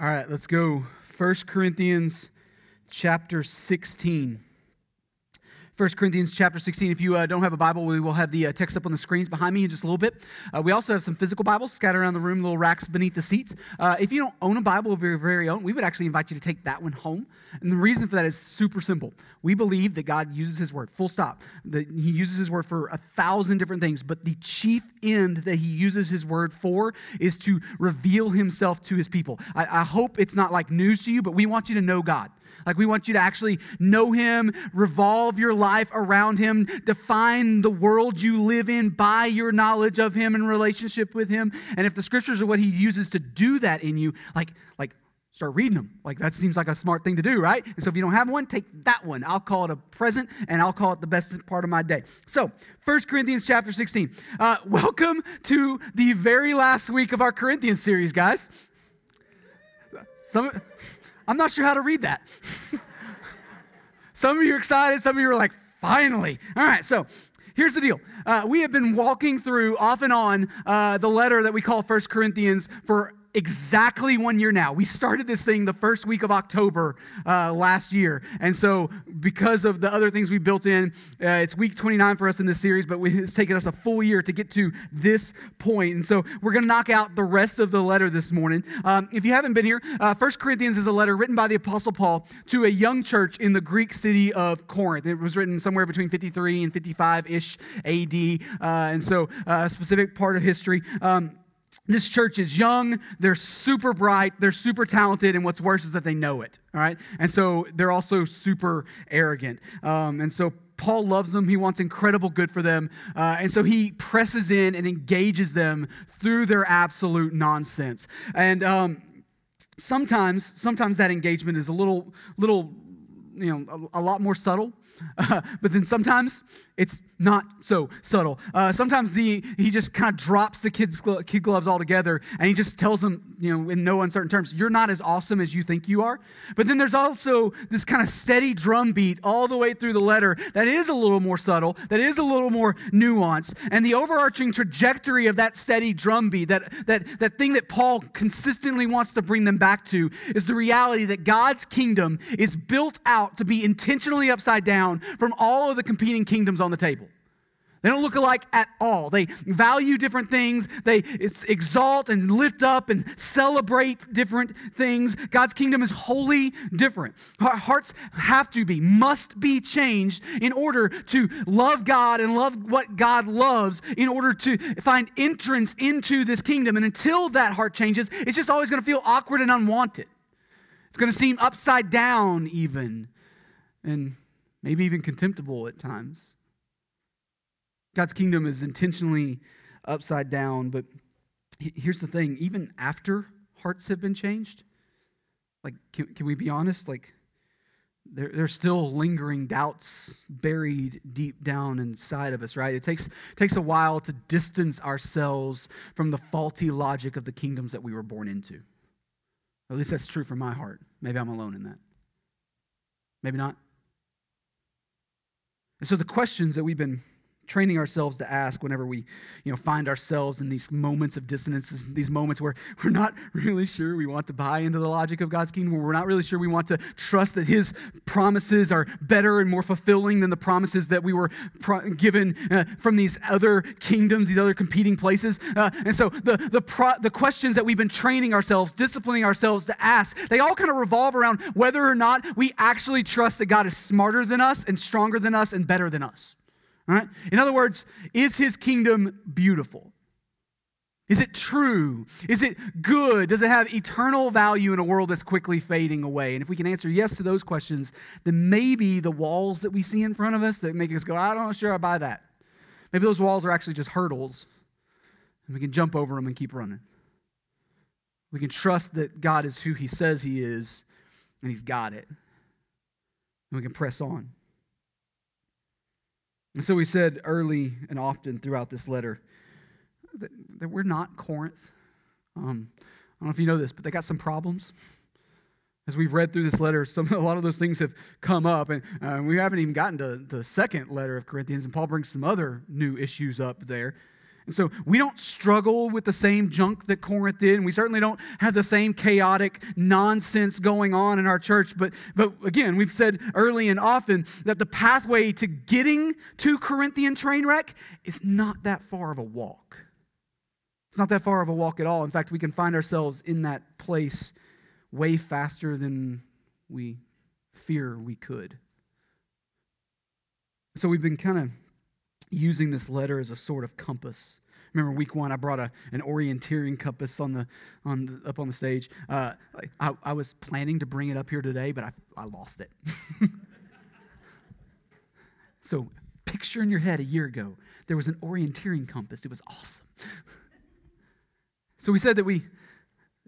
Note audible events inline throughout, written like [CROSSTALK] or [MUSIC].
All right, let's go. 1 Corinthians chapter 16. 1 Corinthians chapter 16. If you uh, don't have a Bible, we will have the uh, text up on the screens behind me in just a little bit. Uh, we also have some physical Bibles scattered around the room, little racks beneath the seats. Uh, if you don't own a Bible of your very own, we would actually invite you to take that one home. And the reason for that is super simple. We believe that God uses His Word, full stop. That He uses His Word for a thousand different things, but the chief end that He uses His Word for is to reveal Himself to His people. I, I hope it's not like news to you, but we want you to know God. Like, we want you to actually know Him, revolve your life around Him, define the world you live in by your knowledge of Him and relationship with Him. And if the scriptures are what He uses to do that in you, like, like, start reading them. Like, that seems like a smart thing to do, right? And so if you don't have one, take that one. I'll call it a present and I'll call it the best part of my day. So, 1 Corinthians chapter 16. Uh, [LAUGHS] welcome to the very last week of our Corinthians series, guys. Some. I'm not sure how to read that. some of you are excited, some of you are like, finally. All right, so here's the deal. Uh, we have been walking through off and on uh, the letter that we call First Corinthians for exactly one year now. We started this thing the first week of October uh, last year. And so, because of the other things we built in, uh, it's week 29 for us in this series, but it's taken us a full year to get to this point. And so, we're going to knock out the rest of the letter this morning. Um, if you haven't been here, uh, 1 Corinthians is a letter written by the Apostle Paul to a young church in the Greek city of Corinth. It was written somewhere between 53 and 55 ish AD. Uh, and so, uh, a specific part of history. Um, this church is young, they're super bright, they're super talented, and what's worse is that they know it, all right? And so they're also super arrogant. Um, and so Paul loves them, he wants incredible good for them, uh, and so he presses in and engages them through their absolute nonsense. And um, sometimes, sometimes that engagement is a little, little, you know, a, a lot more subtle. [LAUGHS] But then sometimes it's not so subtle. Uh, sometimes the, he just kind of drops the kid's glo- kid gloves altogether and he just tells them, you know, in no uncertain terms, you're not as awesome as you think you are. But then there's also this kind of steady drumbeat all the way through the letter that is a little more subtle, that is a little more nuanced. And the overarching trajectory of that steady drumbeat, that, that, that thing that Paul consistently wants to bring them back to, is the reality that God's kingdom is built out to be intentionally upside down from all of the competing kingdoms on on the table. They don't look alike at all. They value different things. They exalt and lift up and celebrate different things. God's kingdom is wholly different. Our hearts have to be, must be changed in order to love God and love what God loves, in order to find entrance into this kingdom. And until that heart changes, it's just always going to feel awkward and unwanted. It's going to seem upside down, even, and maybe even contemptible at times. God's kingdom is intentionally upside down, but here's the thing even after hearts have been changed, like, can, can we be honest? Like, there, there's still lingering doubts buried deep down inside of us, right? It takes, takes a while to distance ourselves from the faulty logic of the kingdoms that we were born into. At least that's true for my heart. Maybe I'm alone in that. Maybe not. And so the questions that we've been training ourselves to ask whenever we you know find ourselves in these moments of dissonance these moments where we're not [LAUGHS] really sure we want to buy into the logic of god's kingdom where we're not really sure we want to trust that his promises are better and more fulfilling than the promises that we were pro- given uh, from these other kingdoms these other competing places. Uh, and so the, the, pro- the questions that we've been training ourselves disciplining ourselves to ask they all kind of revolve around whether or not we actually trust that god is smarter than us and stronger than us and better than us Right? In other words, is his kingdom beautiful? Is it true? Is it good? Does it have eternal value in a world that's quickly fading away? And if we can answer yes to those questions, then maybe the walls that we see in front of us that make us go, I don't know, sure I buy that. Maybe those walls are actually just hurdles, and we can jump over them and keep running. We can trust that God is who He says He is, and He's got it. And we can press on. And so we said early and often throughout this letter that, that we're not Corinth. Um, I don't know if you know this, but they got some problems. As we've read through this letter, some, [LAUGHS] a lot of those things have come up, and uh, we haven't even gotten to the second letter of Corinthians, and Paul brings some other new issues up there. And so we don't struggle with the same junk that Corinth did, and we certainly don't have the same chaotic nonsense going on in our church. But, but again, we've said early and often that the pathway to getting to Corinthian train wreck is not that far of a walk. It's not that far of a walk at all. In fact, we can find ourselves in that place way faster than we fear we could. So we've been kind of using this letter as a sort of compass. Remember week one, I brought a, an orienteering compass on the, on the, up on the stage. Uh, I, I was planning to bring it up here today, but I, I lost it. [LAUGHS] so picture in your head a year ago, there was an orienteering compass. It was awesome. [LAUGHS] so we said that we,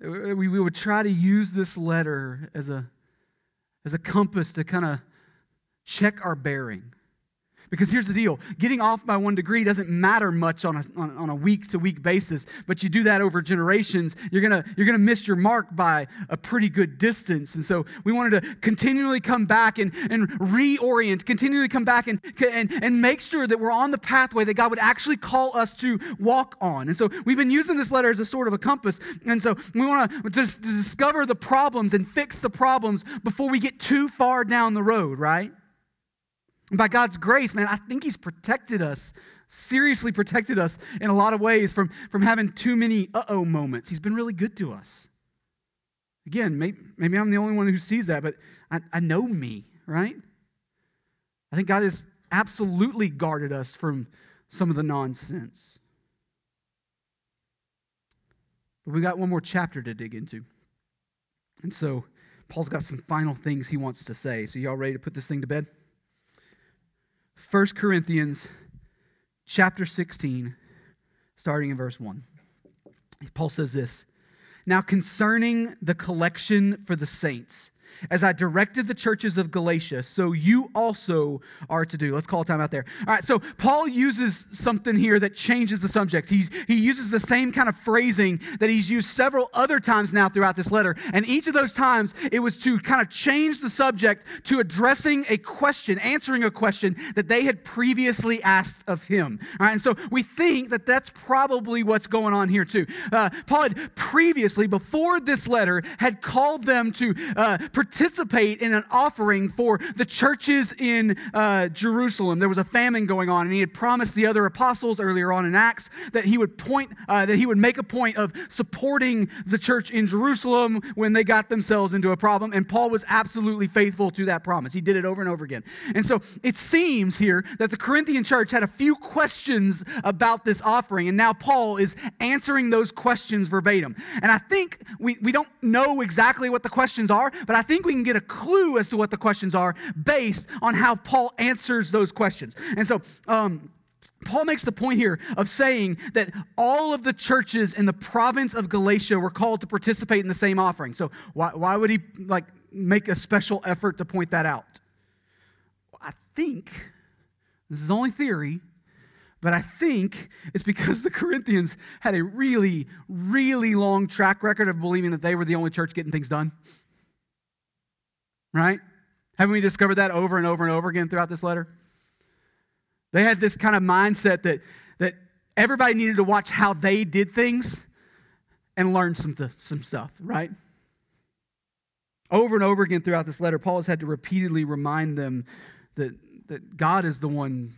we, we would try to use this letter as a, as a compass to kind of check our bearing because here's the deal getting off by one degree doesn't matter much on a, on, a week to week basis, but you do that over generations, you're going you're gonna miss your mark by a pretty good distance. And so we wanted to continually come back and, and reorient, continually come back and, and, and make sure that we're on the pathway that God would actually call us to walk on. And so we've been using this letter as a sort of a compass. And so we want to just discover the problems and fix the problems before we get too far down the road, right? And by God's grace, man, I think He's protected us, seriously protected us in a lot of ways from, from having too many uh oh moments. He's been really good to us. Again, maybe, maybe I'm the only one who sees that, but I, I know me, right? I think God has absolutely guarded us from some of the nonsense. But we got one more chapter to dig into. And so Paul's got some final things he wants to say. So, y'all ready to put this thing to bed? 1 Corinthians chapter 16, starting in verse 1. Paul says this Now concerning the collection for the saints, as I directed the churches of Galatia, so you also are to do. Let's call time out there. All right, so Paul uses something here that changes the subject. He's, he uses the same kind of phrasing that he's used several other times now throughout this letter. And each of those times, it was to kind of change the subject to addressing a question, answering a question that they had previously asked of him. All right, and so we think that that's probably what's going on here too. Uh, Paul had previously, before this letter, had called them to uh, participate in an offering for the churches in uh, Jerusalem. There was a famine going on, and he had promised the other apostles earlier on in Acts that he would point, uh, that he would make a point of supporting the church in Jerusalem when they got themselves into a problem. And Paul was absolutely faithful to that promise. He did it over and over again. And so it seems here that the Corinthian church had a few questions about this offering, and now Paul is answering those questions verbatim. And I think we, we don't know exactly what the questions are, but I think think we can get a clue as to what the questions are based on how Paul answers those questions. And so, um, Paul makes the point here of saying that all of the churches in the province of Galatia were called to participate in the same offering. So why, why would he like make a special effort to point that out? I think this is only theory, but I think it's because the Corinthians had a really, really long track record of believing that they were the only church getting things done right? Haven't we discovered that over and over and over again throughout this letter? They had this kind of mindset that, that everybody needed to watch how they did things and learn some, th- some stuff, right? Over and over again throughout this letter, Paul has had to repeatedly remind them that, that God is the one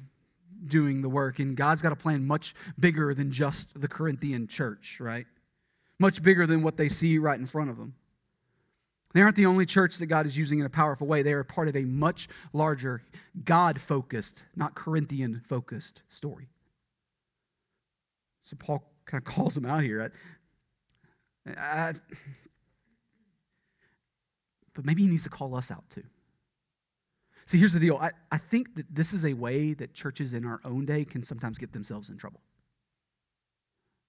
doing the work, and God's got a plan much bigger than just the Corinthian church, right? Much bigger than what they see right in front of them. They aren't the only church that God is using in a powerful way. They are part of a much larger, God focused, not Corinthian focused story. So Paul kind of [LAUGHS] calls them out here. I, I, but maybe he needs to call us out too. See, here's the deal. I, I think that this is a way that churches in our own day can sometimes get themselves in trouble.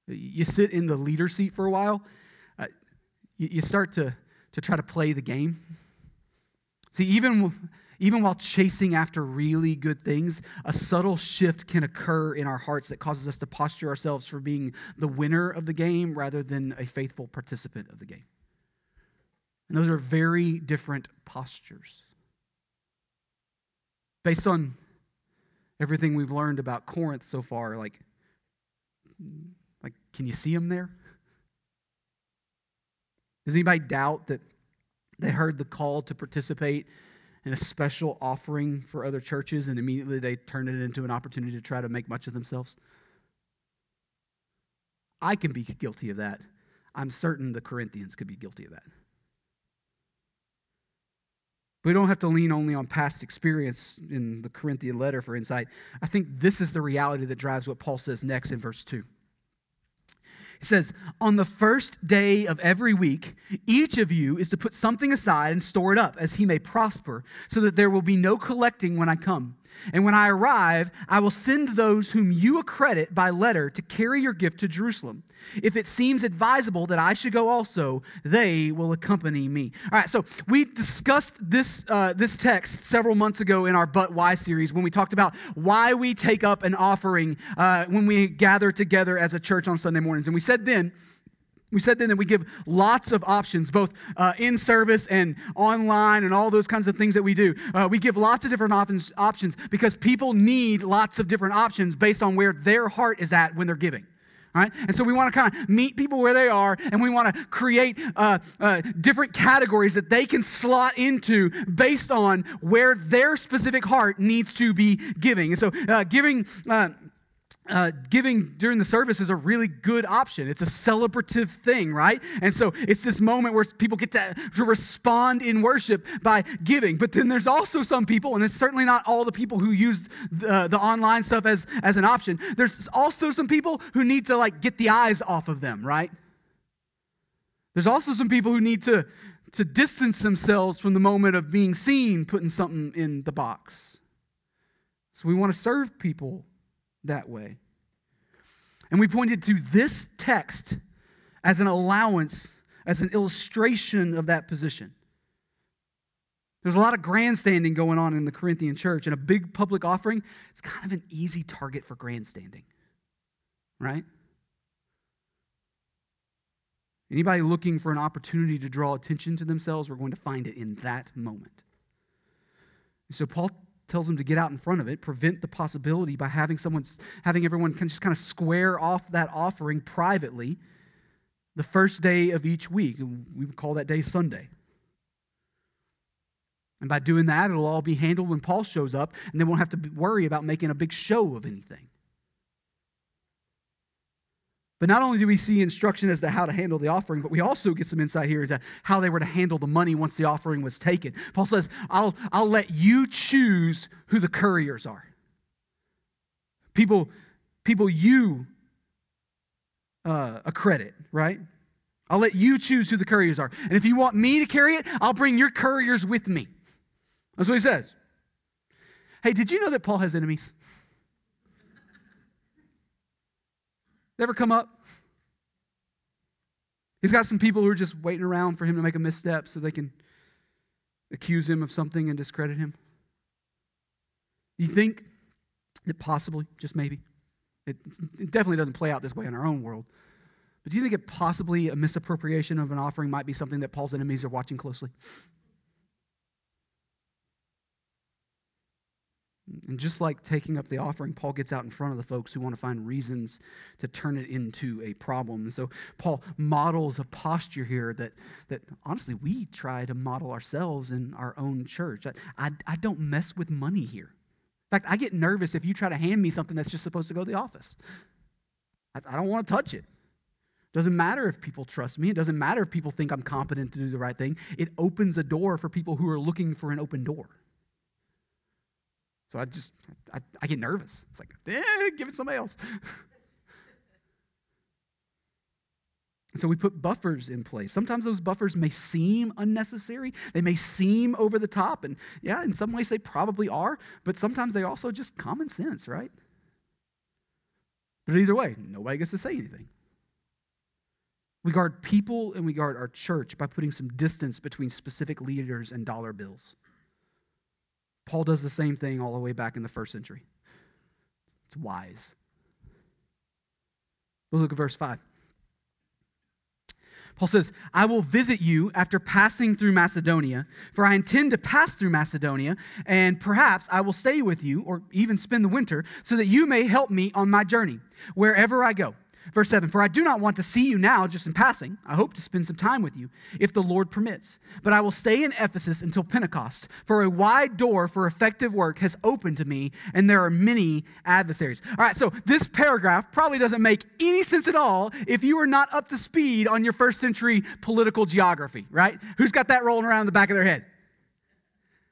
You sit in the leader seat for a while, uh, you, you start to to try to play the game. See, even, even while chasing after really good things, a subtle shift can occur in our hearts that causes us to posture ourselves for being the winner of the game rather than a faithful participant of the game. And those are very different postures. Based on everything we've learned about Corinth so far, like Like, can you see them there? Does anybody doubt that they heard the call to participate in a special offering for other churches and immediately they turned it into an opportunity to try to make much of themselves? I can be guilty of that. I'm certain the Corinthians could be guilty of that. We don't have to lean only on past experience in the Corinthian letter for insight. I think this is the reality that drives what Paul says next in verse 2. He says, On the first day of every week, each of you is to put something aside and store it up, as he may prosper, so that there will be no collecting when I come. And when I arrive, I will send those whom you accredit by letter to carry your gift to Jerusalem. If it seems advisable that I should go also, they will accompany me. All right, so we discussed this, uh, this text several months ago in our But Why series when we talked about why we take up an offering uh, when we gather together as a church on Sunday mornings. And we said then, we said then that we give lots of options, both uh, in service and online and all those kinds of things that we do. Uh, we give lots of different op- options because people need lots of different options based on where their heart is at when they're giving. Right? And so we want to kind of meet people where they are, and we want to create uh, uh, different categories that they can slot into based on where their specific heart needs to be giving. And so, uh, giving uh, uh, giving during the service is a really good option. It's a celebrative thing, right? And so it's this moment where people get to, to respond in worship by giving. But then there's also some people, and it's certainly not all the people who use the, the online stuff as, as an option. There's also some people who need to like get the eyes off of them, right? There's also some people who need to, to distance themselves from the moment of being seen putting something in the box. So we want to serve people that way. And we pointed to this text as an allowance, as an illustration of that position. There's a lot of grandstanding going on in the Corinthian church, and a big public offering, it's kind of an easy target for grandstanding, right? Anybody looking for an opportunity to draw attention to themselves, we're going to find it in that moment. So Paul tells them to get out in front of it, prevent the possibility by having someone, having everyone just kind of square off that offering privately the first day of each week. We would call that day Sunday. And by doing that, it'll all be handled when Paul shows up, and they won't have to worry about making a big show of anything. But not only do we see instruction as to how to handle the offering, but we also get some insight here into how they were to handle the money once the offering was taken. Paul says, I'll, I'll let you choose who the couriers are. People, people you uh, accredit, right? I'll let you choose who the couriers are. And if you want me to carry it, I'll bring your couriers with me. That's what he says. Hey, did you know that Paul has enemies? Ever come up? He's got some people who are just waiting around for him to make a misstep so they can accuse him of something and discredit him. You think that possibly, just maybe, it, it definitely doesn't play out this way in our own world, but do you think it possibly a misappropriation of an offering might be something that Paul's enemies are watching closely? And just like taking up the offering, Paul gets out in front of the folks who want to find reasons to turn it into a problem. And so Paul models a posture here that, that honestly we try to model ourselves in our own church. I, I, I don't mess with money here. In fact, I get nervous if you try to hand me something that's just supposed to go to the office. I, I don't want to touch it. Doesn't matter if people trust me. It doesn't matter if people think I'm competent to do the right thing. It opens a door for people who are looking for an open door. So I just, I, I get nervous. It's like, eh, give it to somebody else. [LAUGHS] so we put buffers in place. Sometimes those buffers may seem unnecessary. They may seem over the top. And yeah, in some ways they probably are, but sometimes they also just common sense, right? But either way, nobody gets to say anything. We guard people and we guard our church by putting some distance between specific leaders and dollar bills. Paul does the same thing all the way back in the first century. It's wise. We'll look at verse 5. Paul says, I will visit you after passing through Macedonia, for I intend to pass through Macedonia, and perhaps I will stay with you or even spend the winter, so that you may help me on my journey, wherever I go. Verse 7 For I do not want to see you now just in passing. I hope to spend some time with you, if the Lord permits. But I will stay in Ephesus until Pentecost, for a wide door for effective work has opened to me, and there are many adversaries. All right, so this paragraph probably doesn't make any sense at all if you are not up to speed on your first century political geography, right? Who's got that rolling around in the back of their head?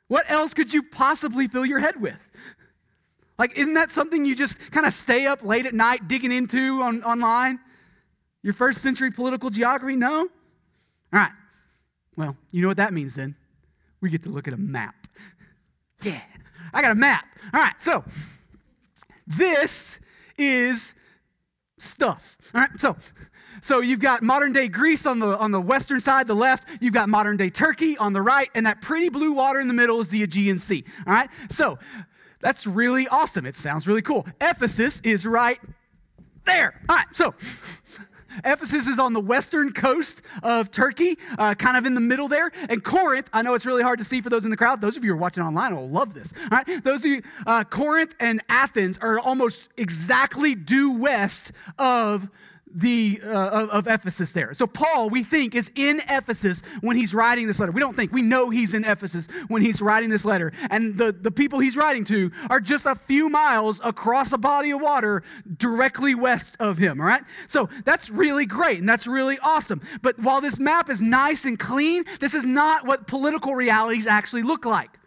What else could you possibly fill your head with? Like, isn't that something you just kind of stay up late at night digging into on, online? Your first century political geography? No? All right. Well, you know what that means then? We get to look at a map. [LAUGHS] Yeah, I got a map. All right, so this is stuff. All right, so so you've got modern day Greece on the on the western side, the left. You've got modern day Turkey on the right, and that pretty blue water in the middle is the Aegean Sea. All right, so that's really awesome. It sounds really cool. Ephesus is right there. All right, so Ephesus is on the western coast of Turkey, uh, kind of in the middle there. And Corinth, I know it's really hard to see for those in the crowd. Those of you who are watching online will love this. All right, those of you, uh, Corinth and Athens are almost exactly due west of the uh, of, of, Ephesus there. So Paul, we think, is in Ephesus when he's writing this letter. We don't think, we know he's in Ephesus when he's writing this letter. And the, the people he's writing to are just a few miles across a body of water directly west of him, all right? So that's really great and that's really awesome. But while this map is nice and clean, this is not what political realities actually look like.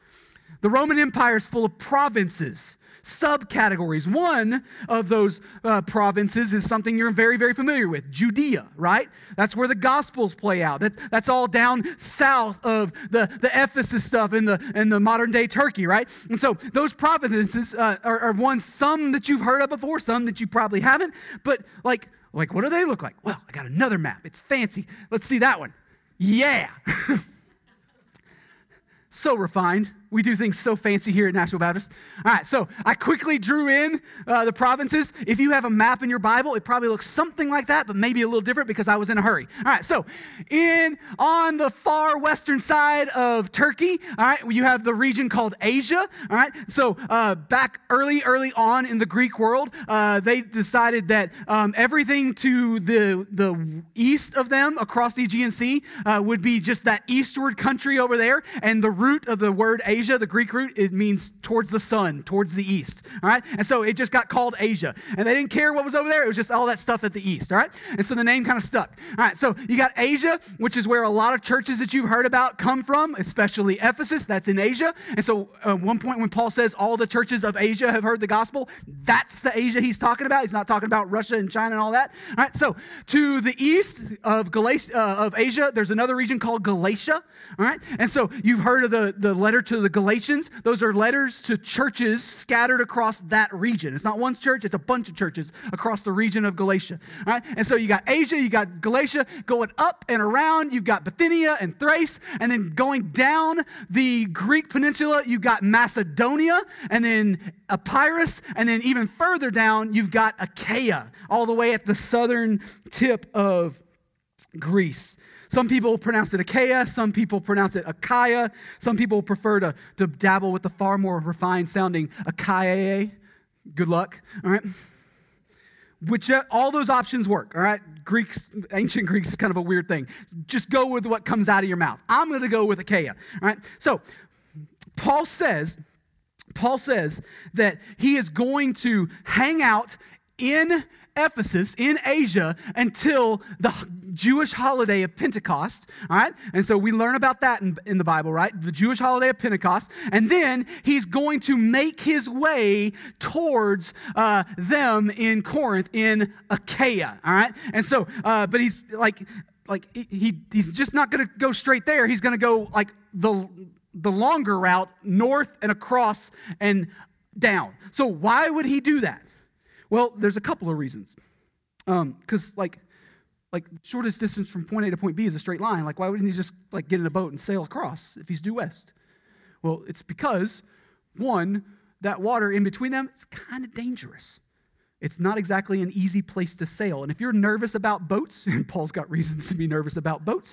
The Roman Empire is full of provinces subcategories. One of those uh, provinces is something you're very, very familiar with Judea, right? That's where the Gospels play out. That, that's all down south of the, the Ephesus stuff in the, in the modern day Turkey, right? And so those provinces uh, are, are ones, some that you've heard of before, some that you probably haven't, but like, like what do they look like? Well, I got another map. It's fancy. Let's see that one. Yeah. [LAUGHS] so refined. We do things so fancy here at Nashville Baptist. All right, so I quickly drew in uh, the provinces. If you have a map in your Bible, it probably looks something like that, but maybe a little different because I was in a hurry. All right, so in on the far western side of Turkey, all right, you have the region called Asia. All right, so uh, back early, early on in the Greek world, uh, they decided that um, everything to the the east of them across the Aegean Sea uh, would be just that eastward country over there, and the root of the word Asia Asia, the Greek root, it means towards the sun, towards the east. All right? And so it just got called Asia. And they didn't care what was over there, it was just all that stuff at the east. All right? And so the name kind of stuck. All right, so you got Asia, which is where a lot of churches that you've heard about come from, especially Ephesus, that's in Asia. And so at one point when Paul says all the churches of Asia have heard the gospel, that's the Asia he's talking about. He's not talking about Russia and China and all that. All right, so to the east of, Galatia, uh, of Asia, there's another region called Galatia. All right, and so you've heard of the, the letter to the the Galatians, those are letters to churches scattered across that region. It's not one church, it's a bunch of churches across the region of Galatia. All right? And so you got Asia, you got Galatia going up and around, you've got Bithynia and Thrace, and then going down the Greek peninsula, you've got Macedonia, and then Epirus, and then even further down, you've got Achaia, all the way at the southern tip of Greece. Some people pronounce it Achaia, some people pronounce it Achaia, some people prefer to, to dabble with the far more refined sounding Achaia. Good luck, all right? Which uh, all those options work, all right? Greeks, ancient Greeks is kind of a weird thing. Just go with what comes out of your mouth. I'm going to go with Achaia, all right? So, Paul says, Paul says that he is going to hang out in Ephesus, in Asia, until the Jewish holiday of Pentecost. All right? And so we learn about that in, in the Bible, right? The Jewish holiday of Pentecost. And then he's going to make his way towards uh, them in Corinth, in Achaia. All right? And so, uh, but he's like, like he, he's just not going to go straight there. He's going to go like the the longer route north and across and down. So why would he do that? Well, there's a couple of reasons. Because, um, like, like shortest distance from point A to point B is a straight line. Like, why wouldn't he just like get in a boat and sail across if he's due west? Well, it's because one, that water in between them, it's kind of dangerous. It's not exactly an easy place to sail. And if you're nervous about boats, [LAUGHS] and Paul's got reasons to be nervous about boats,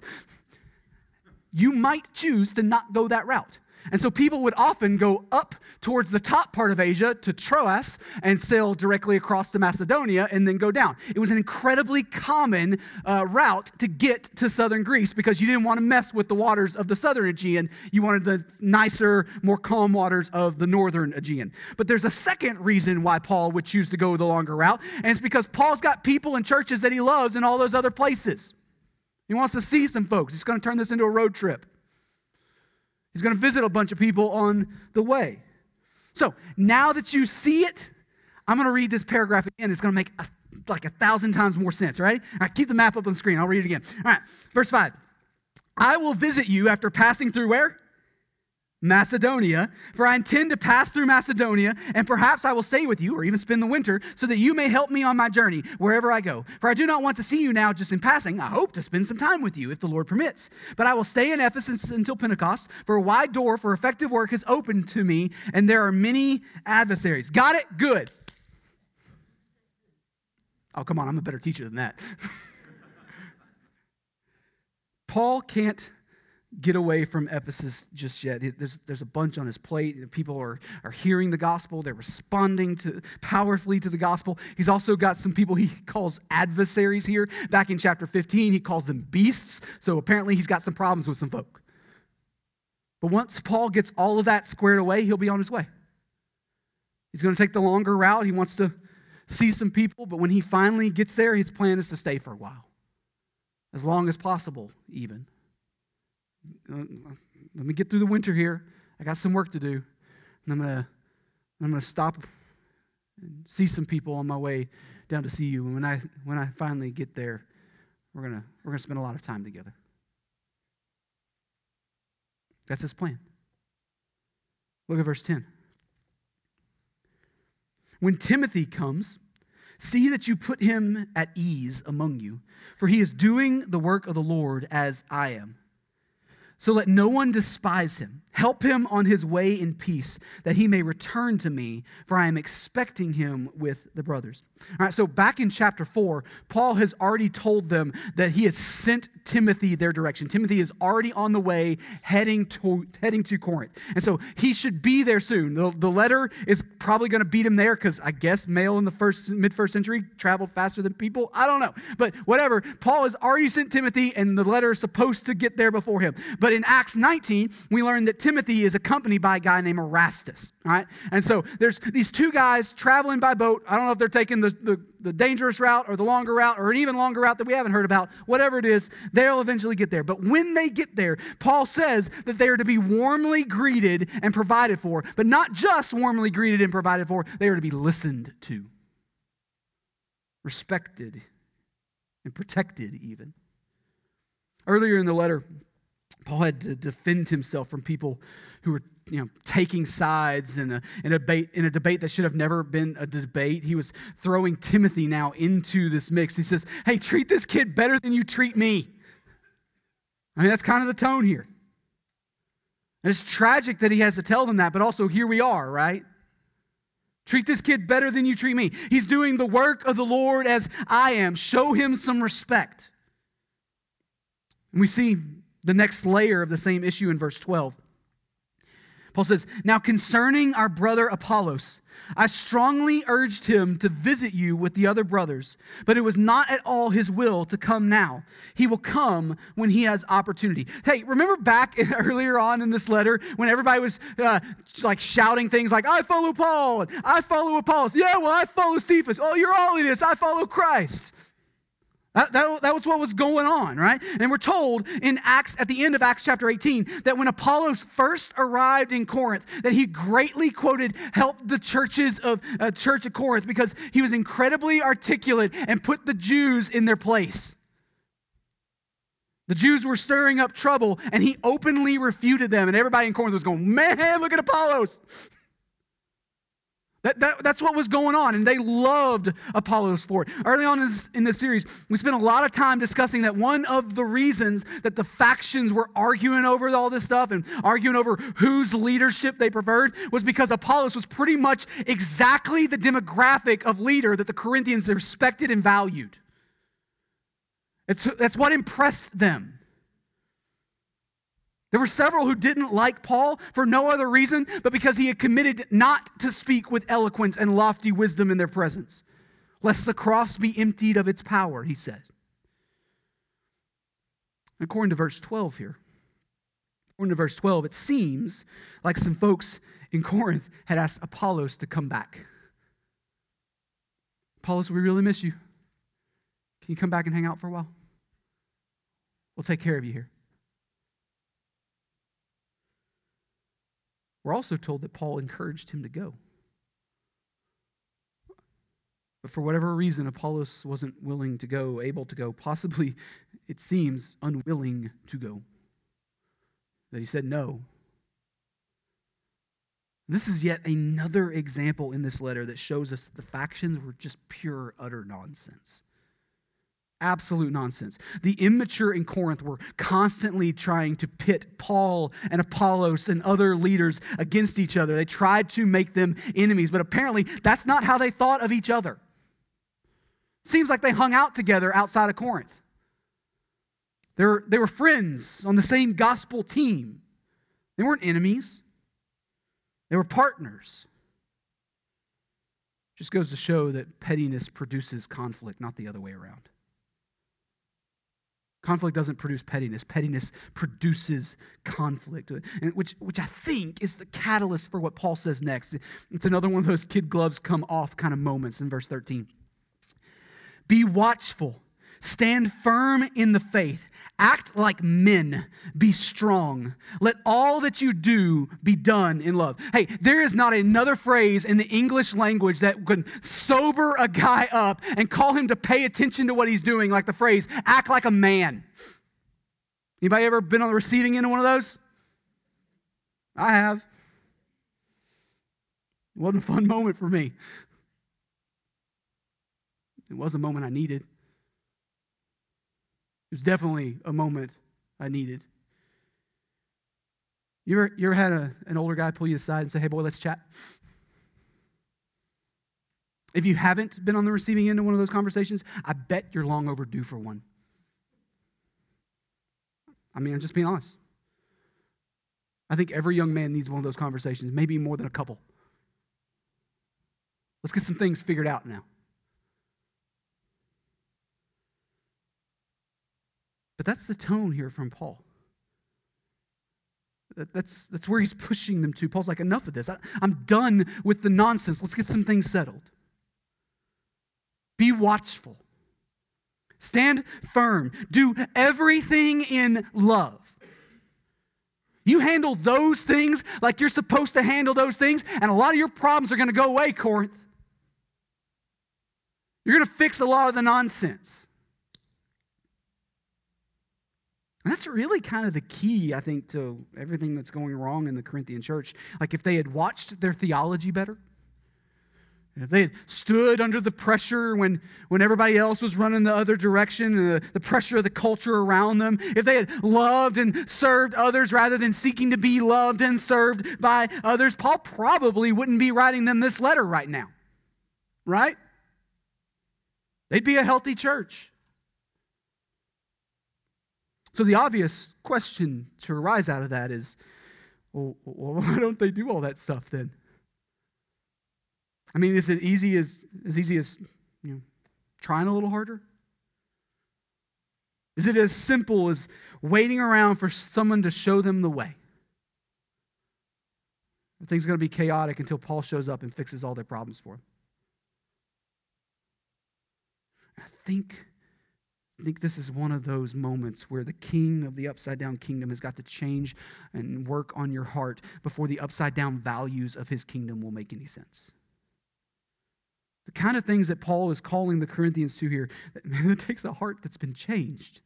you might choose to not go that route. And so people would often go up towards the top part of Asia to Troas and sail directly across to Macedonia and then go down. It was an incredibly common uh, route to get to southern Greece because you didn't want to mess with the waters of the southern Aegean. You wanted the nicer, more calm waters of the northern Aegean. But there's a second reason why Paul would choose to go the longer route, and it's because Paul's got people and churches that he loves in all those other places. He wants to see some folks. He's going to turn this into a road trip. He's going to visit a bunch of people on the way. So now that you see it, I'm going to read this paragraph again. It's going to make a, like a thousand times more sense, right? All right, keep the map up on the screen. I'll read it again. All right, verse 5. I will visit you after passing through where? Macedonia, for I intend to pass through Macedonia, and perhaps I will stay with you or even spend the winter, so that you may help me on my journey wherever I go. For I do not want to see you now just in passing. I hope to spend some time with you if the Lord permits. But I will stay in Ephesus until Pentecost, for a wide door for effective work is open to me, and there are many adversaries. Got it? Good. Oh, come on, I'm a better teacher than that. [LAUGHS] Paul can't get away from Ephesus just yet. There's, there's a bunch on his plate. People are, are hearing the gospel, they're responding to, powerfully to the gospel. He's also got some people he calls adversaries here. Back in chapter 15, he calls them beasts. So apparently, he's got some problems with some folk. But once Paul gets all of that squared away, he'll be on his way. He's going to take the longer route. He wants to see some people, but when he finally gets there, his plan is to stay for a while, as long as possible, even. Let me get through the winter here. I got some work to do. And I'm going to I'm going to stop and see some people on my way down to see you. And when I when I finally get there, we're going to we're going to spend a lot of time together. That's his plan. Look at verse 10. When Timothy comes, see that you put him at ease among you, for he is doing the work of the Lord as I am. So let no one despise him. Help him on his way in peace, that he may return to me, for I am expecting him with the brothers. All right, so back in chapter 4, Paul has already told them that he has sent Timothy their direction. Timothy is already on the way heading to, heading to Corinth. And so he should be there soon. The, the letter is probably going to beat him there because I guess mail in the first mid first century traveled faster than people. I don't know. But whatever. Paul has already sent Timothy, and the letter is supposed to get there before him. But in Acts 19, we learn that Timothy is accompanied by a guy named Erastus. All right? And so there's these two guys traveling by boat. I don't know if they're taking the, the, the, dangerous route or the longer route or an even longer route that we haven't heard about. Whatever it is, they'll eventually get there. But when they get there, Paul says that they are to be warmly greeted and provided for. But not just warmly greeted and provided for, they are to be listened to, respected, and protected, even. Earlier in the letter, Paul had to defend himself from people who were you know, taking sides in a, in, a debate, in a debate that should have never been a debate. He was throwing Timothy now into this mix. He says, Hey, treat this kid better than you treat me. I mean, that's kind of the tone here. And it's tragic that he has to tell them that, but also here we are, right? Treat this kid better than you treat me. He's doing the work of the Lord as I am. Show him some respect. And we see the next layer of the same issue in verse 12. Paul says, Now concerning our brother Apollos, I strongly urged him to visit you with the other brothers, but it was not at all his will to come now. He will come when he has opportunity. Hey, remember back [LAUGHS] earlier on in this letter when everybody was uh, like shouting things like, I follow Paul, I follow Apollos. Yeah, well, I follow Cephas. Oh, you're all in this. I follow Christ. That, that, that, was what was going on, right? And we're told in Acts, at the end of Acts chapter 18, that when Apollos first arrived in Corinth, that he greatly quoted, helped the churches of uh, Church of Corinth because he was incredibly articulate and put the Jews in their place. The Jews were stirring up trouble, and he openly refuted them, and everybody in Corinth was going, Man, look at Apollos. That, that, that's what was going on, and they loved Apollos for it. Early on in this, series, we spent a lot of time discussing that one of the reasons that the factions were arguing over all this stuff and arguing over whose leadership they preferred was because Apollos was pretty much exactly the demographic of leader that the Corinthians respected and valued. It's, that's what impressed them. There were several who didn't like Paul for no other reason but because he had committed not to speak with eloquence and lofty wisdom in their presence, lest the cross be emptied of its power, he says. According to verse 12 here, according to verse 12, it seems like some folks in Corinth had asked Apollos to come back. Apollos, we really miss you. Can you come back and hang out for a while? We'll take care of you here. We're also told that Paul encouraged him to go. But for whatever reason, Apollos wasn't willing to go, able to go, possibly, [LAUGHS] it seems, unwilling to go. That he said no. This is yet another example in this letter that shows us that the factions were just pure, utter nonsense absolute nonsense. The immature in Corinth were constantly trying to pit Paul and Apollos and other leaders against each other. They tried to make them enemies, but apparently that's not how they thought of each other. Seems like they hung out together outside of Corinth. They were, they were friends on the same gospel team. They weren't enemies, they were partners. Just goes to show that pettiness produces conflict, not the other way around. Conflict doesn't produce pettiness. Pettiness produces conflict, which, which I think is the catalyst for what Paul says next. It's another one of those kid gloves come off kind of moments in verse 13. Be watchful, stand firm in the faith, Act like men. Be strong. Let all that you do be done in love. Hey, there is not another phrase in the English language that can sober a guy up and call him to pay attention to what he's doing, like the phrase, act like a man. Anybody ever been on the receiving end of one of those? I have. It wasn't a fun moment for me. It was a moment I needed. It was definitely a moment I needed. You ever, you ever had a, an older guy pull you aside and say, hey, boy, let's chat? If you haven't been on the receiving end of one of those conversations, I bet you're long overdue for one. I mean, I'm just being honest. I think every young man needs one of those conversations, maybe more than a couple. Let's get some things figured out now. But that's the tone here from Paul. That's, that's where he's pushing them to. Paul's like, enough of this. I, I'm done with the nonsense. Let's get some things settled. Be watchful. Stand firm. Do everything in love. You handle those things like you're supposed to handle those things, and a lot of your problems are going to go away, Corinth. You're going to fix a lot of the nonsense. And that's really kind of the key, I think, to everything that's going wrong in the Corinthian church. Like if they had watched their theology better, if they had stood under the pressure when, when everybody else was running the other direction, the, the pressure of the culture around them, if they had loved and served others rather than seeking to be loved and served by others, Paul probably wouldn't be writing them this letter right now. Right? They'd be a healthy church. So the obvious question to arise out of that is well, [LAUGHS] why don't they do all that stuff then? I mean, is it easy as, as easy as you know, trying a little harder? Is it as simple as waiting around for someone to show them the way? Things are going to be chaotic until Paul shows up and fixes all their problems for them. I think I think this is one of those moments where the king of the upside down kingdom has got to change and work on your heart before the upside down values of his kingdom will make any sense. The kind of things that Paul is calling the Corinthians to here, [LAUGHS] it takes a heart that's been changed.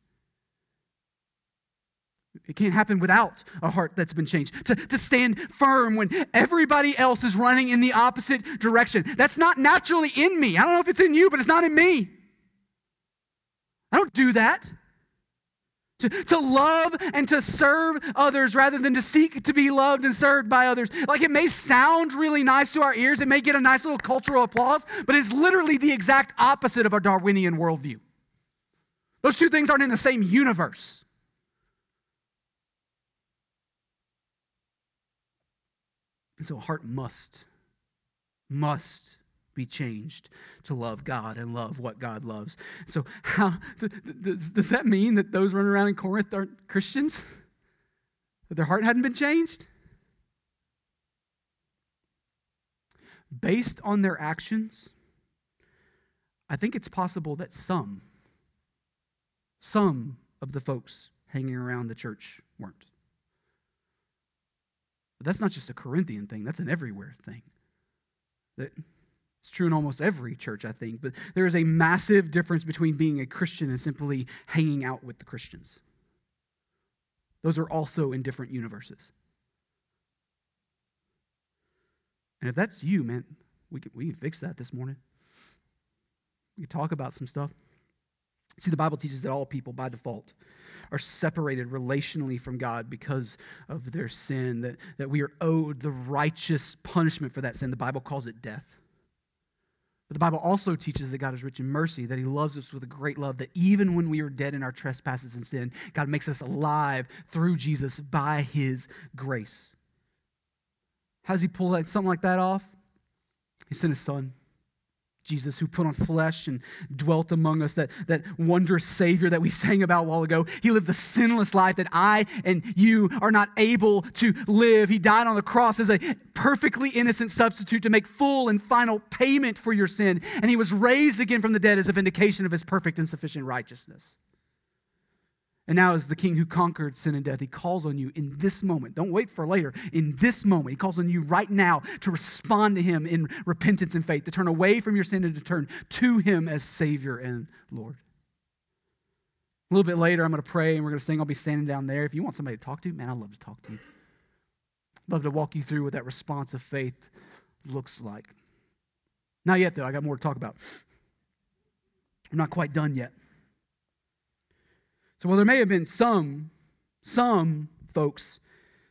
It can't happen without a heart that's been changed. To, to stand firm when everybody else is running in the opposite direction. That's not naturally in me. I don't know if it's in you, but it's not in me. I don't do that. To, to love and to serve others rather than to seek to be loved and served by others. Like it may sound really nice to our ears, it may get a nice little cultural applause, but it's literally the exact opposite of our Darwinian worldview. Those two things aren't in the same universe. And so, a heart must, must be changed to love God and love what God loves. So, how [LAUGHS] does, that mean that those running around in Corinth aren't Christians? That their heart hadn't been changed? Based on their actions, I think it's possible that some, some of the folks hanging around the church weren't. But that's not just a Corinthian thing, that's an everywhere thing. That it's true in almost every church, I think. But there is a massive difference between being a Christian and simply hanging out with the Christians. Those are also in different universes. And if that's you, man, we can, we can fix that this morning. We can talk about some stuff. See, the Bible teaches that all people, by default, are separated relationally from God because of their sin, that, that we are owed the righteous punishment for that sin. The Bible calls it death. But the Bible also teaches that God is rich in mercy, that He loves us with a great love, that even when we are dead in our trespasses and sin, God makes us alive through Jesus by His grace. How does He pull something like that off? He sent His Son. Jesus, who put on flesh and dwelt among us, that, that wondrous Savior that we sang about a while ago. He lived the sinless life that I and you are not able to live. He died on the cross as a perfectly innocent substitute to make full and final payment for your sin. And he was raised again from the dead as a vindication of his perfect and sufficient righteousness. And now, as the king who conquered sin and death, he calls on you in this moment. Don't wait for later. In this moment, he calls on you right now to respond to him in repentance and faith, to turn away from your sin and to turn to him as Savior and Lord. A little bit later, I'm going to pray and we're going to sing. I'll be standing down there. If you want somebody to talk to, man, I'd love to talk to you. I'd love to walk you through what that response of faith looks like. Not yet, though. I got more to talk about. I'm not quite done yet. So while there may have been some, some folks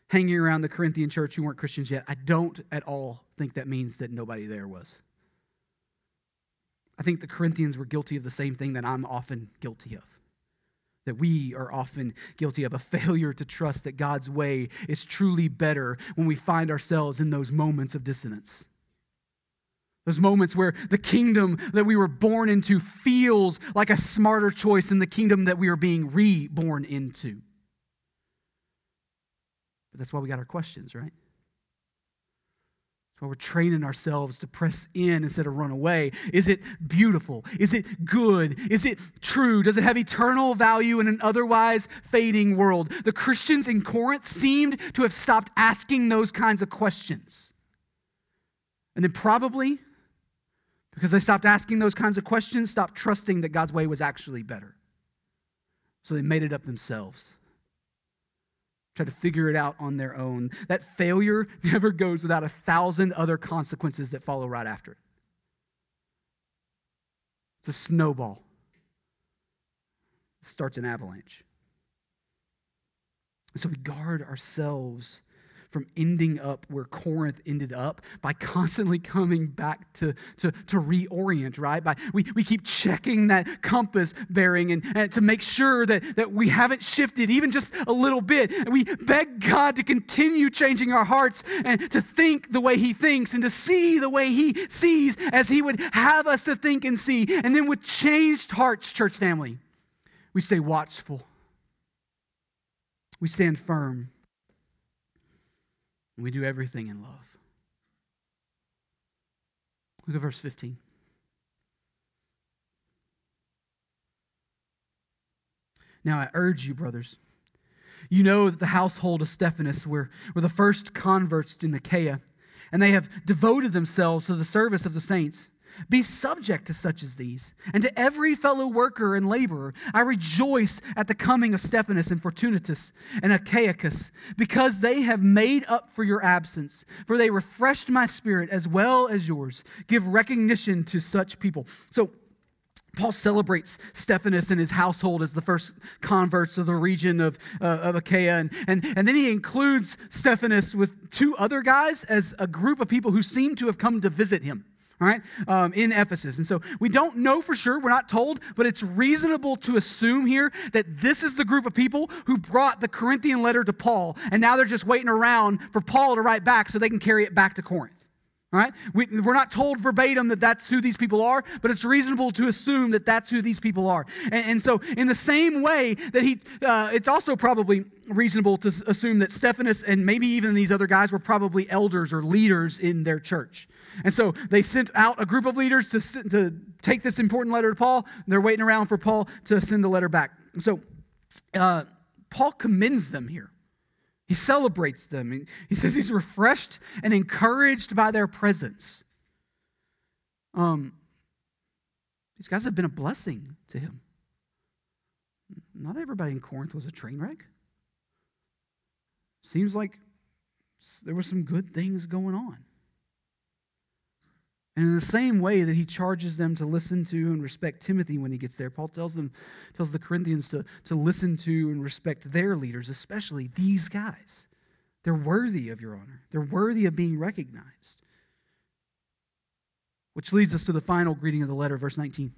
hanging around the Corinthian church who weren't Christians yet, I don't at all think that means that nobody there was. I think the Corinthians were guilty of the same thing that I'm often guilty of. That we are often guilty of a failure to trust that God's way is truly better when we find ourselves in those moments of dissonance. Those moments where the kingdom that we were born into feels like a smarter choice than the kingdom that we are being reborn into. But that's why we got our questions, right? That's why we're training ourselves to press in instead of run away. Is it beautiful? Is it good? Is it true? Does it have eternal value in an otherwise fading world? The Christians in Corinth seemed to have stopped asking those kinds of questions. And then probably because they stopped asking those kinds of questions, stopped trusting that God's way was actually better. So they made it up themselves. Tried to figure it out on their own. That failure [LAUGHS] never goes without a thousand other consequences that follow right after it. It's a snowball. It starts an avalanche. so we guard ourselves from ending up where Corinth ended up by [LAUGHS] constantly coming back to, to, to reorient, right? By, we, we keep checking that compass bearing and, and to make sure that, that we haven't shifted even just a little bit. And we beg God to continue changing our hearts and to think the way He thinks and to see the way He sees as He would have us to think and see. And then with changed hearts, church family, we stay watchful. We stand firm. And we do everything in love. Look at verse 15. Now I urge you, brothers. You know that the household of Stephanas were, were the first converts in Achaia, and they have devoted themselves to the service of the saints. Be subject to such as these, and to every fellow worker and laborer. I rejoice at the coming of Stephanas and Fortunatus and Achaicus, because they have made up for your absence, for they refreshed my spirit as well as yours. Give recognition to such people. So, Paul celebrates Stephanas and his household as the first converts of the region of, uh, of Achaia. And, and, and then he includes Stephanas with two other guys as a group of people who seem to have come to visit him all right, um, in Ephesus. And so we don't know for sure, we're not told, but it's reasonable to assume here that this is the group of people who brought the Corinthian letter to Paul, and now they're just waiting around for Paul to write back so they can carry it back to Corinth. All right? We, are not told verbatim that that's who these people are, but it's reasonable to assume that that's who these people are. And, and so, in the same way that he, uh, it's also probably reasonable to assume that Stephanas and maybe even these other guys were probably elders or leaders in their church. And so they sent out a group of leaders to, to take this important letter to Paul. They're waiting around for Paul to send the letter back. So uh, Paul commends them here. He celebrates them. He says he's refreshed and encouraged by their presence. Um, these guys have been a blessing to him. Not everybody in Corinth was a train wreck. Seems like there were some good things going on. And in the same way that he charges them to listen to and respect Timothy when he gets there, Paul tells them, tells the Corinthians to, to listen to and respect their leaders, especially these guys. They're worthy of your honor. They're worthy of being recognized. Which leads us to the final greeting of the letter, verse 19.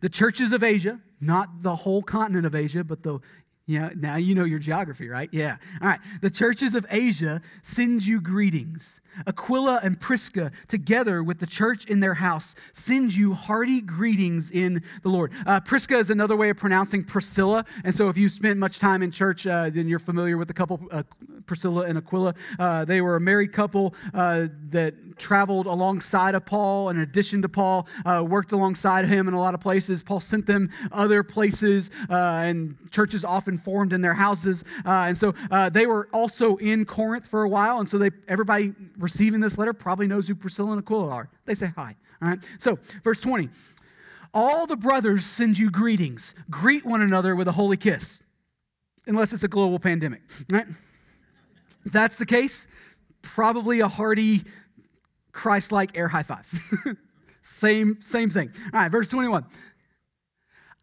The churches of Asia, not the whole continent of Asia, but the yeah, now you know your geography, right? Yeah. All right. The churches of Asia send you greetings. Aquila and Prisca, together with the church in their house, send you hearty greetings in the Lord. Uh, Prisca is another way of pronouncing Priscilla. And so if you spent much time in church, uh, then you're familiar with a couple, uh, Priscilla and Aquila. Uh, they were a married couple uh, that traveled alongside of Paul, in addition to Paul, uh, worked alongside him in a lot of places. Paul sent them other places, and churches often formed in their houses. and so they were also in Corinth for a while. And so they everybody receiving this letter probably knows who Priscilla and Aquila are. They say hi. All right. So, verse 20. All the brothers send you greetings. Greet one another with a holy kiss. Unless it's a global pandemic, right? That's the case, probably a hearty, Christ like air high five. [LAUGHS] same, same thing. All right, verse 21.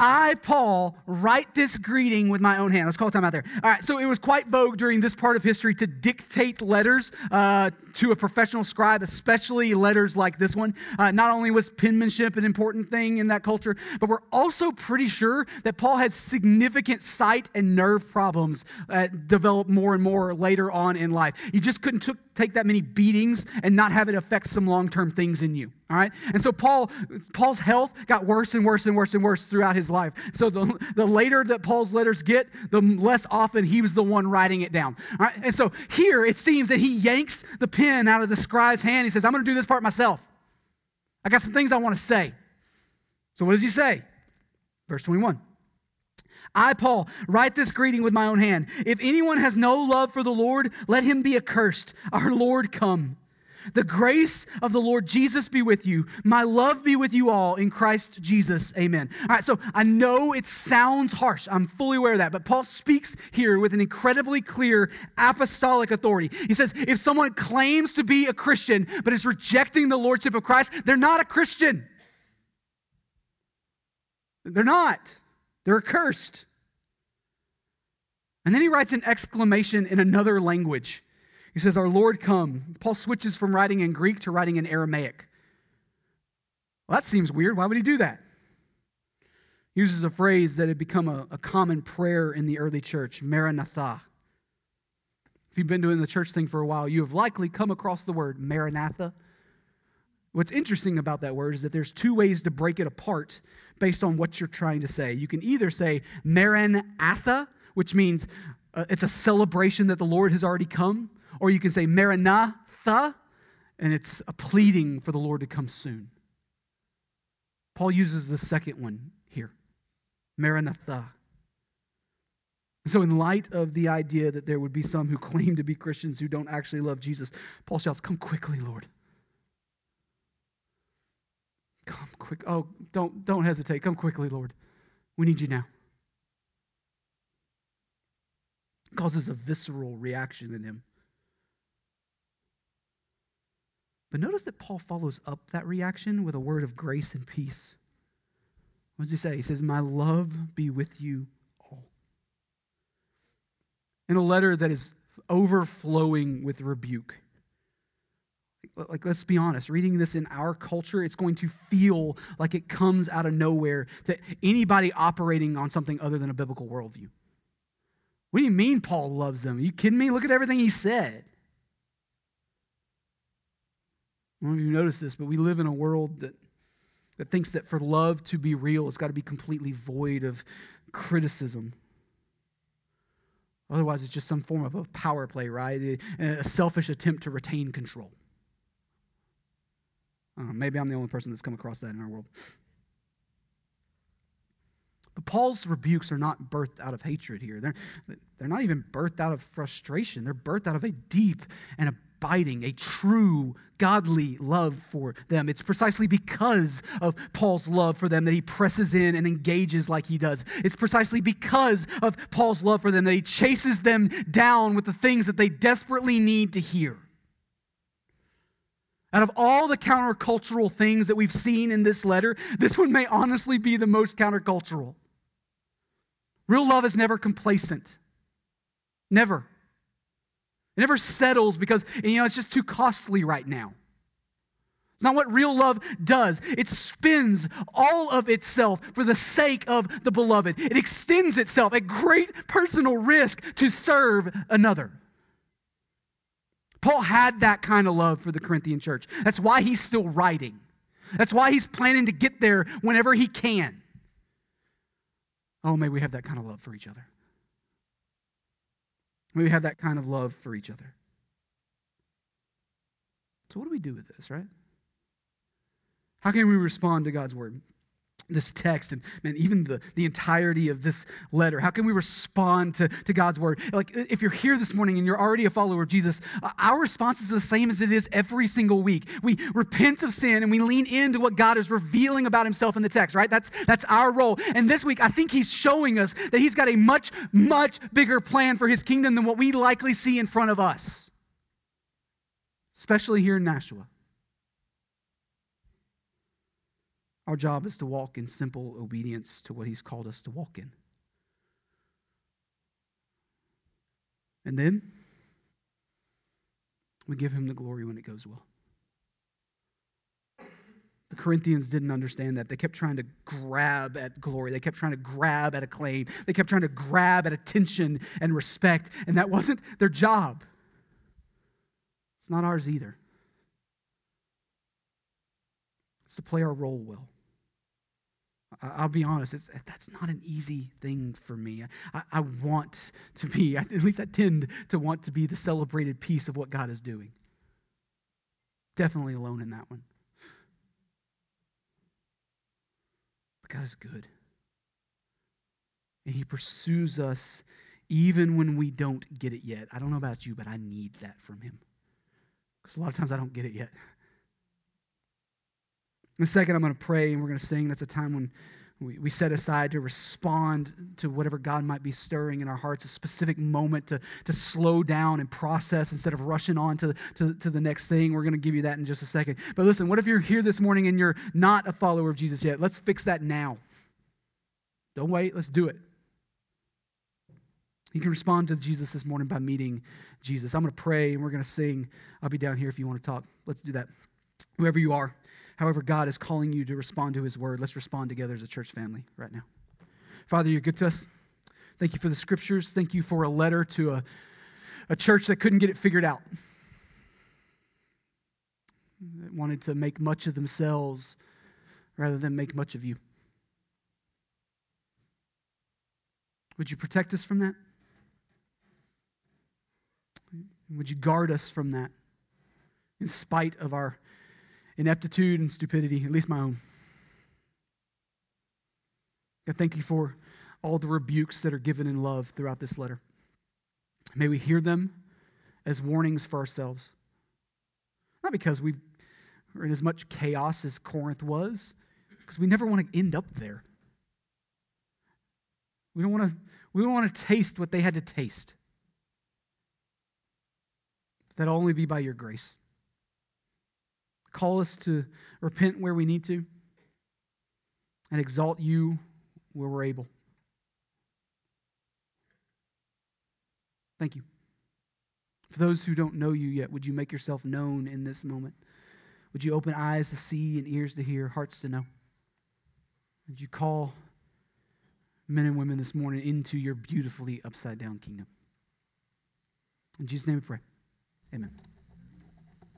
I, Paul, write this greeting with my own hand. Let's call time out there. All right, so it was quite vogue during this part of history to dictate letters uh, to a professional scribe, especially letters like this one. Uh, not only was penmanship an important thing in that culture, but we're also pretty sure that Paul had significant sight and nerve problems uh, develop more and more later on in life. You just couldn't take that many beatings and not have it affect some long term things in you. All right? And so Paul, Paul's health got worse and worse and worse and worse throughout his life. So the, the later that Paul's letters get, the less often he was the one writing it down. All right? And so here it seems that he yanks the pen out of the scribe's hand. He says, I'm going to do this part myself. I got some things I want to say. So what does he say? Verse 21. I, Paul, write this greeting with my own hand. If anyone has no love for the Lord, let him be accursed. Our Lord come. The grace of the Lord Jesus be with you. My love be with you all in Christ Jesus. Amen. All right, so I know it sounds harsh. I'm fully aware of that. But Paul speaks here with an incredibly clear apostolic authority. He says if someone claims to be a Christian but is rejecting the lordship of Christ, they're not a Christian. They're not. They're accursed. And then he writes an exclamation in another language. He says, Our Lord come. Paul switches from writing in Greek to writing in Aramaic. Well, that seems weird. Why would he do that? He uses a phrase that had become a, a common prayer in the early church, Maranatha. If you've been doing the church thing for a while, you have likely come across the word Maranatha. What's interesting about that word is that there's two ways to break it apart based on what you're trying to say. You can either say Maranatha, which means uh, it's a celebration that the Lord has already come, or you can say Maranatha, and it's a pleading for the Lord to come soon. Paul uses the second one here Maranatha. So, in light of the idea that there would be some who claim to be Christians who don't actually love Jesus, Paul shouts, Come quickly, Lord. Come quick. Oh, don't, don't hesitate. Come quickly, Lord. We need you now. Causes a visceral reaction in him. But notice that Paul follows up that reaction with a word of grace and peace. What does he say? He says, My love be with you all. In a letter that is overflowing with rebuke. like let's be honest reading this in our culture it's going to feel like it comes out of nowhere to anybody operating on something other than a biblical worldview what do you mean paul loves them are you kidding me look at everything he said I don't know if you noticed this, but we live in a world that, that thinks that for love to be real, it's got to be completely void of criticism. Otherwise, it's just some form of a power play, right? A selfish attempt to retain control. Know, maybe I'm the only person that's come across that in our world. But Paul's rebukes are not birthed out of hatred here. They're, they're not even birthed out of frustration. They're birthed out of a deep and abiding, a true godly love for them. It's precisely because of Paul's love for them that he presses in and engages like he does. It's precisely because of Paul's love for them that he chases them down with the things that they desperately need to hear. Out of all the countercultural things that we've seen in this letter, this one may honestly be the most countercultural. Real love is never complacent. Never. It never settles because, you know, it's just too costly right now. It's not what real love does. It spins all of itself for the sake of the beloved. It extends itself at great personal risk to serve another. Paul had that kind of love for the Corinthian church. That's why he's still writing. That's why he's planning to get there whenever he can. Oh, may we have that kind of love for each other. May we have that kind of love for each other. So, what do we do with this, right? How can we respond to God's word? This text and man, even the, the entirety of this letter. How can we respond to, to god's word? Like if you're here this morning and you're already a follower of jesus uh, our response is the same as it is every single week. We repent of sin and we lean into what god is revealing about himself in the text right? That's that's our role. And this week i think he's showing us that he's got a much much bigger plan for his kingdom than what we likely see in front of us especially here in nashua Our job is to walk in simple obedience to what He's called us to walk in. And then we give Him the glory when it goes well. The Corinthians didn't understand that. They kept trying to grab at glory. They kept trying to grab at acclaim. They kept trying to grab at attention and respect, and that wasn't their job. It's not ours either. It's to play our role well. I'll be honest, that's not an easy thing for me. I, I want to be, [LAUGHS] at least I tend to want to be the celebrated piece of what God is doing. Definitely alone in that one. But God is good. And He pursues us even when we don't get it yet. I don't know about you, but I need that from Him. Because a lot of times I don't get it yet. [LAUGHS] In a second, I'm going to pray and we're going to sing. That's a time when we, we set aside to respond to whatever God might be stirring in our hearts, a specific moment to, to slow down and process instead of rushing on to, to, to the next thing. We're going to give you that in just a second. But listen, what if you're here this morning and you're not a follower of Jesus yet? Let's fix that now. Don't wait, let's do it. You can respond to Jesus this morning by meeting Jesus. I'm going to pray and we're going to sing. I'll be down here if you want to talk. Let's do that. Whoever you are however God is calling you to respond to his word, let's respond together as a church family right now. Father, you're good to us. Thank you for the scriptures. Thank you for a letter to a, a church that couldn't get it figured out. That wanted to make much of themselves rather than make much of you. Would you protect us from that? Would you guard us from that in spite of our ineptitude and stupidity, at least my own. God, thank you for all the rebukes that are given in love throughout this letter. May we hear them as warnings for ourselves. Not because we are in as much chaos as Corinth was, because we never want to end up there. We don't want to, we don't want to taste what they had to taste. That'll only be by your grace. Call us to repent where we need to and exalt you where we're able. Thank you. For those who don't know you yet, would you make yourself known in this moment? Would you open eyes to see and ears to hear, hearts to know? Would you call men and women this morning into your beautifully upside down kingdom? In Jesus' name we pray. Amen.